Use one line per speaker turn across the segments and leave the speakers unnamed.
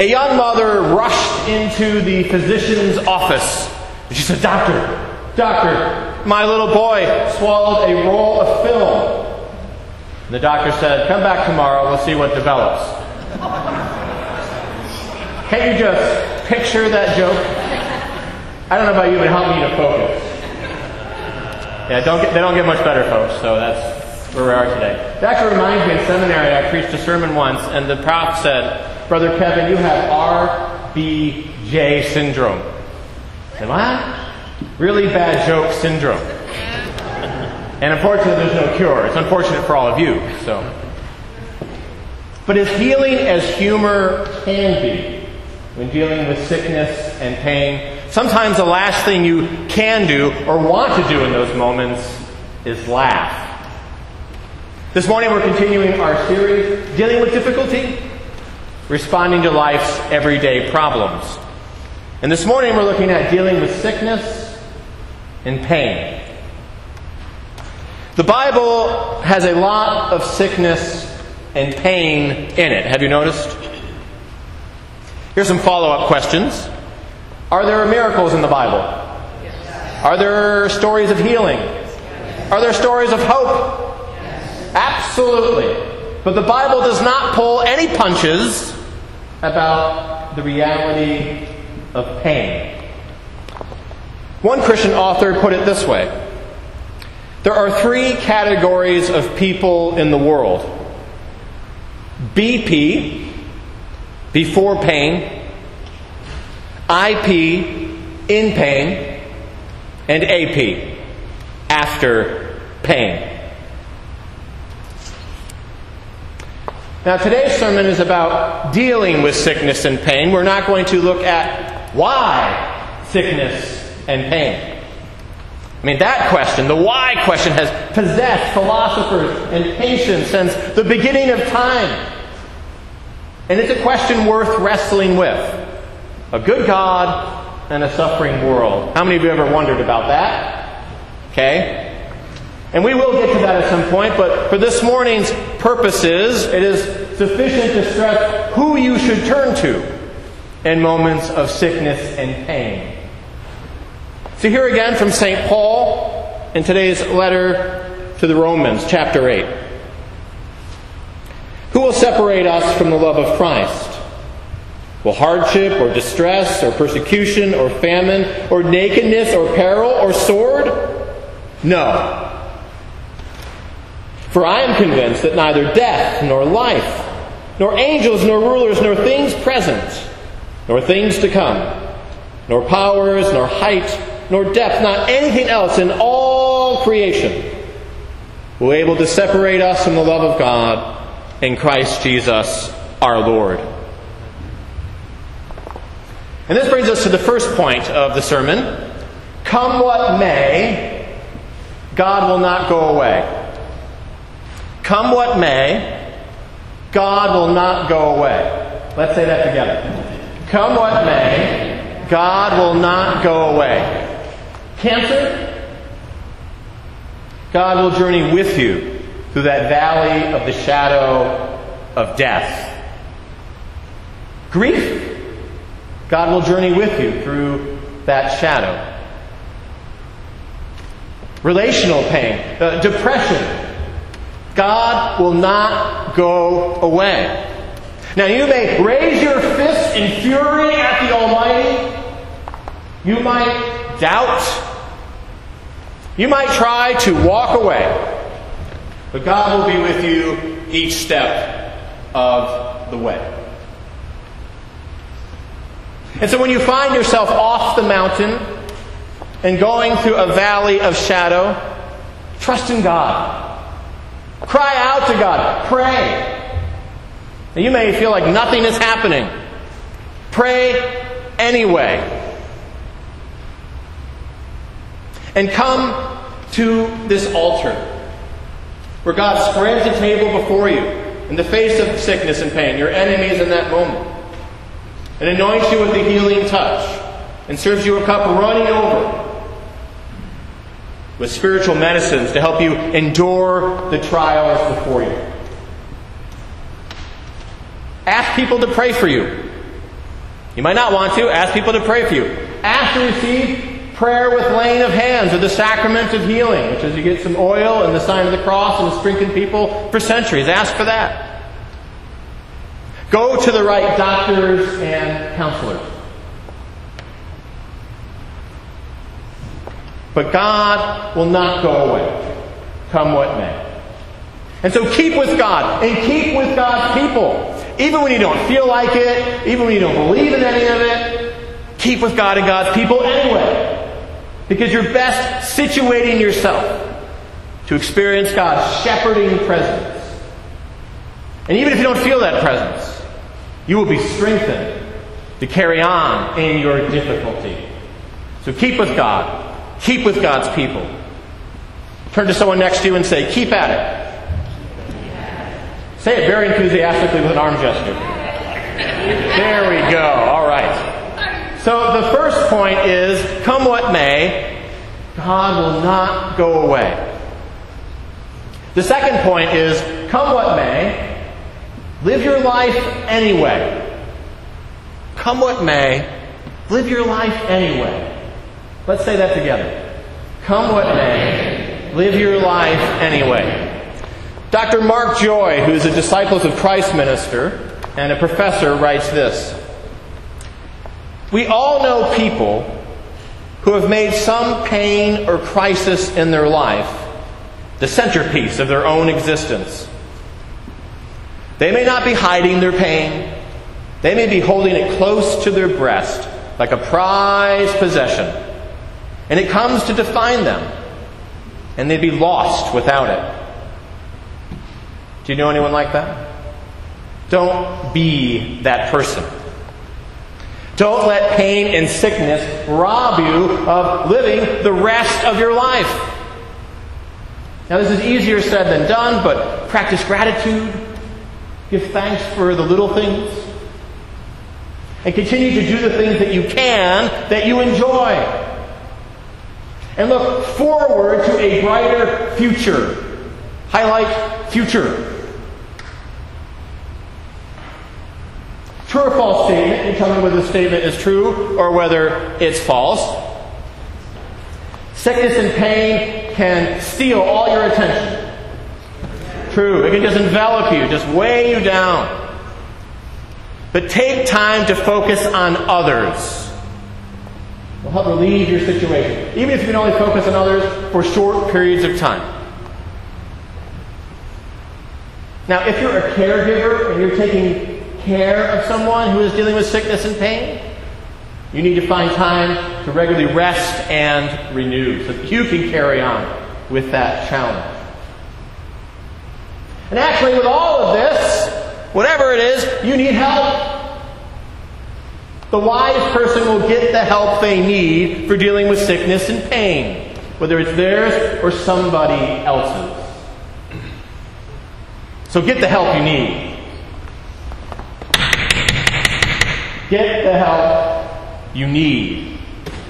A young mother rushed into the physician's office. And she said, Doctor, doctor, my little boy swallowed a roll of film. And the doctor said, Come back tomorrow, we'll see what develops. Can't you just picture that joke? I don't know about you, but help me to focus. Yeah, don't get, they don't get much better, folks, so that's where we are today. That actually reminds me in seminary, I preached a sermon once, and the prof said, Brother Kevin, you have RBJ syndrome. I what? Really bad joke syndrome. And unfortunately, there's no cure. It's unfortunate for all of you, so. But as healing as humor can be, when dealing with sickness and pain, sometimes the last thing you can do or want to do in those moments is laugh. This morning we're continuing our series, Dealing with Difficulty, Responding to Life's Everyday Problems. And this morning we're looking at dealing with sickness and pain. The Bible has a lot of sickness and pain in it. Have you noticed? Here's some follow up questions Are there miracles in the Bible? Are there stories of healing? Are there stories of hope? Absolutely. But the Bible does not pull any punches about the reality of pain. One Christian author put it this way There are three categories of people in the world BP, before pain, IP, in pain, and AP, after pain. Now, today's sermon is about dealing with sickness and pain. We're not going to look at why sickness and pain. I mean, that question, the why question, has possessed philosophers and patients since the beginning of time. And it's a question worth wrestling with. A good God and a suffering world. How many of you ever wondered about that? Okay? And we will get to that at some point, but for this morning's purposes, it is sufficient to stress who you should turn to in moments of sickness and pain. So, here again from St. Paul in today's letter to the Romans, chapter 8. Who will separate us from the love of Christ? Will hardship or distress or persecution or famine or nakedness or peril or sword? No. For I am convinced that neither death nor life, nor angels nor rulers, nor things present, nor things to come, nor powers, nor height, nor depth, not anything else in all creation be able to separate us from the love of God in Christ Jesus our Lord. And this brings us to the first point of the sermon. Come what may, God will not go away. Come what may, God will not go away. Let's say that together. Come what may, God will not go away. Cancer, God will journey with you through that valley of the shadow of death. Grief, God will journey with you through that shadow. Relational pain, uh, depression, God will not go away. Now, you may raise your fist in fury at the Almighty. You might doubt. You might try to walk away. But God will be with you each step of the way. And so when you find yourself off the mountain and going through a valley of shadow, trust in God. Cry out to God. Pray. Now you may feel like nothing is happening. Pray anyway. And come to this altar where God spreads a table before you in the face of sickness and pain, your enemies in that moment, and anoints you with the healing touch, and serves you a cup running over with spiritual medicines to help you endure the trials before you. Ask people to pray for you. You might not want to. Ask people to pray for you. Ask to receive prayer with laying of hands or the sacrament of healing, which is you get some oil and the sign of the cross and sprinkling people for centuries. Ask for that. Go to the right doctors and counselors. But God will not go away, come what may. And so keep with God and keep with God's people. Even when you don't feel like it, even when you don't believe in any of it, keep with God and God's people anyway. Because you're best situating yourself to experience God's shepherding presence. And even if you don't feel that presence, you will be strengthened to carry on in your difficulty. So keep with God. Keep with God's people. Turn to someone next to you and say, Keep at it. Say it very enthusiastically with an arm gesture. There we go. All right. So the first point is come what may, God will not go away. The second point is come what may, live your life anyway. Come what may, live your life anyway. Let's say that together. Come what may, live your life anyway. Dr. Mark Joy, who is a Disciples of Christ minister and a professor, writes this We all know people who have made some pain or crisis in their life the centerpiece of their own existence. They may not be hiding their pain, they may be holding it close to their breast like a prized possession, and it comes to define them, and they'd be lost without it. Do you know anyone like that? Don't be that person. Don't let pain and sickness rob you of living the rest of your life. Now, this is easier said than done, but practice gratitude. Give thanks for the little things. And continue to do the things that you can, that you enjoy. And look forward to a brighter future. Highlight future. True or false statement. You tell me whether the statement is true or whether it's false. Sickness and pain can steal all your attention. True. It can just envelop you, just weigh you down. But take time to focus on others. It'll help relieve your situation. Even if you can only focus on others for short periods of time. Now, if you're a caregiver and you're taking care of someone who is dealing with sickness and pain, you need to find time to regularly rest and renew so that you can carry on with that challenge. And actually, with all of this, whatever it is, you need help. The wise person will get the help they need for dealing with sickness and pain, whether it's theirs or somebody else's. So get the help you need. Get the help you need.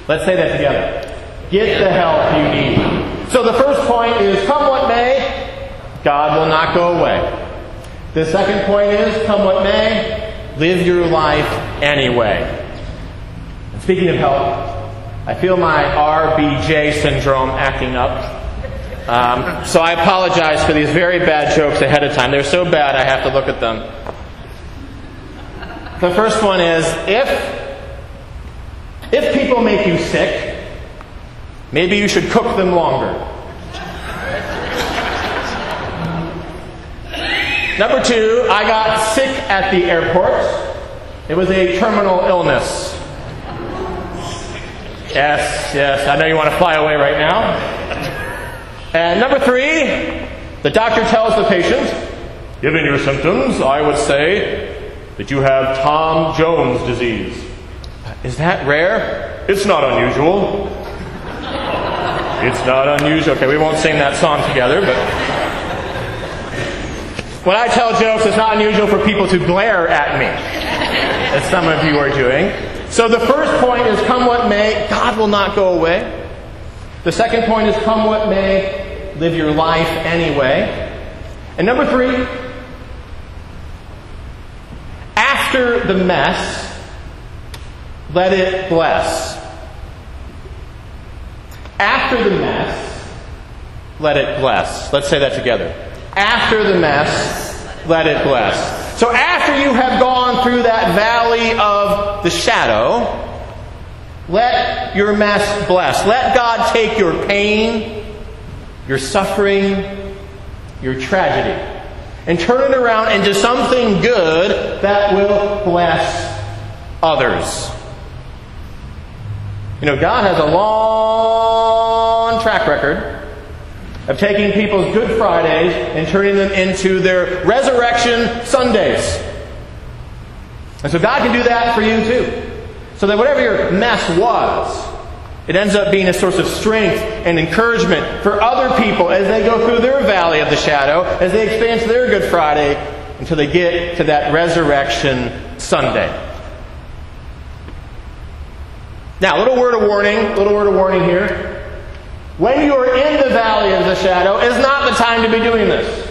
Let's say that together. Get the help you need. So the first point is come what may, God will not go away. The second point is come what may, live your life anyway. And speaking of help, I feel my RBJ syndrome acting up. Um, so I apologize for these very bad jokes ahead of time. They're so bad I have to look at them. The first one is if if people make you sick, maybe you should cook them longer. Number two, I got sick at the airport. It was a terminal illness. Yes, yes, I know you want to fly away right now. And number three, the doctor tells the patient, given your symptoms, I would say that you have Tom Jones disease. Is that rare? It's not unusual. It's not unusual. Okay, we won't sing that song together, but. When I tell jokes, it's not unusual for people to glare at me, as some of you are doing. So the first point is come what may, God will not go away. The second point is come what may, live your life anyway. And number three, after the mess, let it bless. After the mess, let it bless. Let's say that together. After the mess, let it bless. So after you have gone through that valley of the shadow, let your mess bless. Let God take your pain, your suffering, your tragedy, and turn it around into something good that will bless others. You know, God has a long track record of taking people's Good Fridays and turning them into their Resurrection Sundays. And so God can do that for you too. So that whatever your mess was, it ends up being a source of strength and encouragement for other people as they go through their valley of the shadow, as they experience their Good Friday until they get to that Resurrection Sunday. Now, a little word of warning, a little word of warning here. When you are in the valley of the shadow is not the time to be doing this.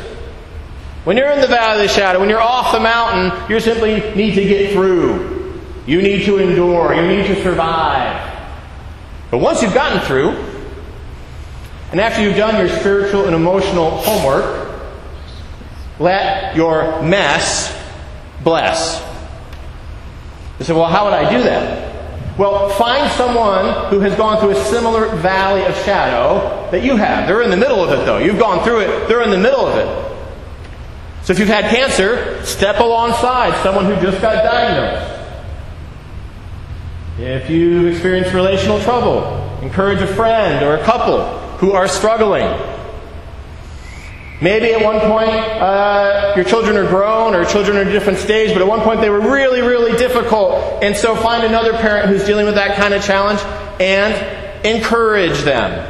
When you're in the valley of the shadow, when you're off the mountain, you simply need to get through. You need to endure. You need to survive. But once you've gotten through, and after you've done your spiritual and emotional homework, let your mess bless. You say, well, how would I do that? Well, find someone who has gone through a similar valley of shadow that you have. They're in the middle of it, though. You've gone through it, they're in the middle of it. So if you've had cancer, step alongside someone who just got diagnosed. If you experience relational trouble, encourage a friend or a couple who are struggling. Maybe at one point uh, your children are grown or children are at a different stage, but at one point they were really, really difficult. And so find another parent who's dealing with that kind of challenge and encourage them.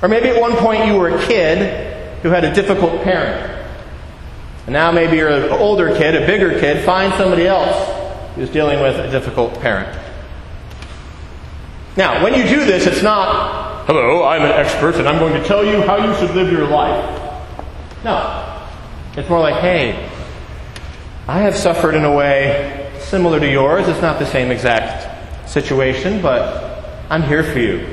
Or maybe at one point you were a kid who had a difficult parent. And now maybe you're an older kid, a bigger kid. Find somebody else who's dealing with a difficult parent. Now, when you do this, it's not hello, I'm an expert and I'm going to tell you how you should live your life. No. It's more like, hey, I have suffered in a way similar to yours. It's not the same exact situation, but I'm here for you.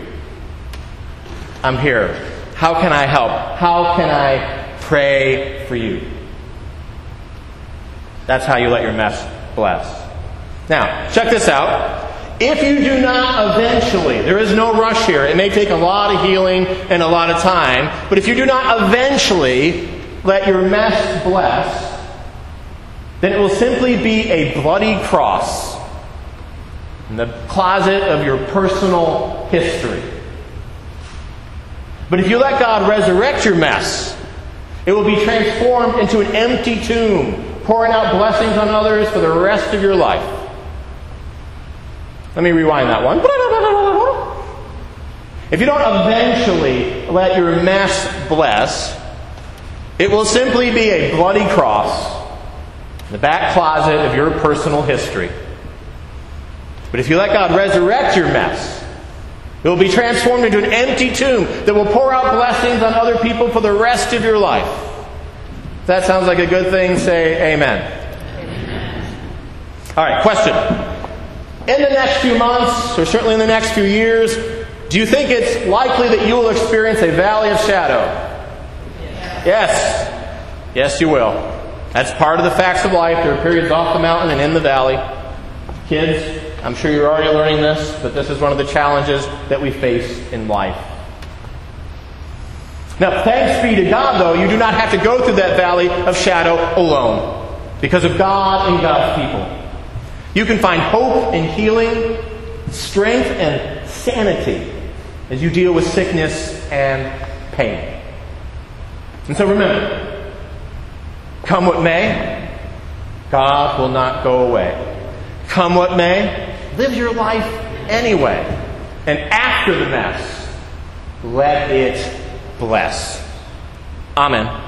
I'm here. How can I help? How can I pray for you? That's how you let your mess bless. Now, check this out. If you do not eventually, there is no rush here. It may take a lot of healing and a lot of time, but if you do not eventually let your mess bless, then it will simply be a bloody cross in the closet of your personal history. But if you let God resurrect your mess, it will be transformed into an empty tomb, pouring out blessings on others for the rest of your life. Let me rewind that one. If you don't eventually let your mess bless, it will simply be a bloody cross in the back closet of your personal history. But if you let God resurrect your mess, it will be transformed into an empty tomb that will pour out blessings on other people for the rest of your life. If that sounds like a good thing, say amen. amen. All right, question in the next few months, or certainly in the next few years, do you think it's likely that you will experience a valley of shadow? Yes. Yes, you will. That's part of the facts of life. There are periods off the mountain and in the valley. Kids, I'm sure you're already learning this, but this is one of the challenges that we face in life. Now, thanks be to God, though, you do not have to go through that valley of shadow alone because of God and God's people. You can find hope and healing, strength and sanity as you deal with sickness and pain. And so remember, come what may, God will not go away. Come what may, live your life anyway. And after the mess, let it bless. Amen.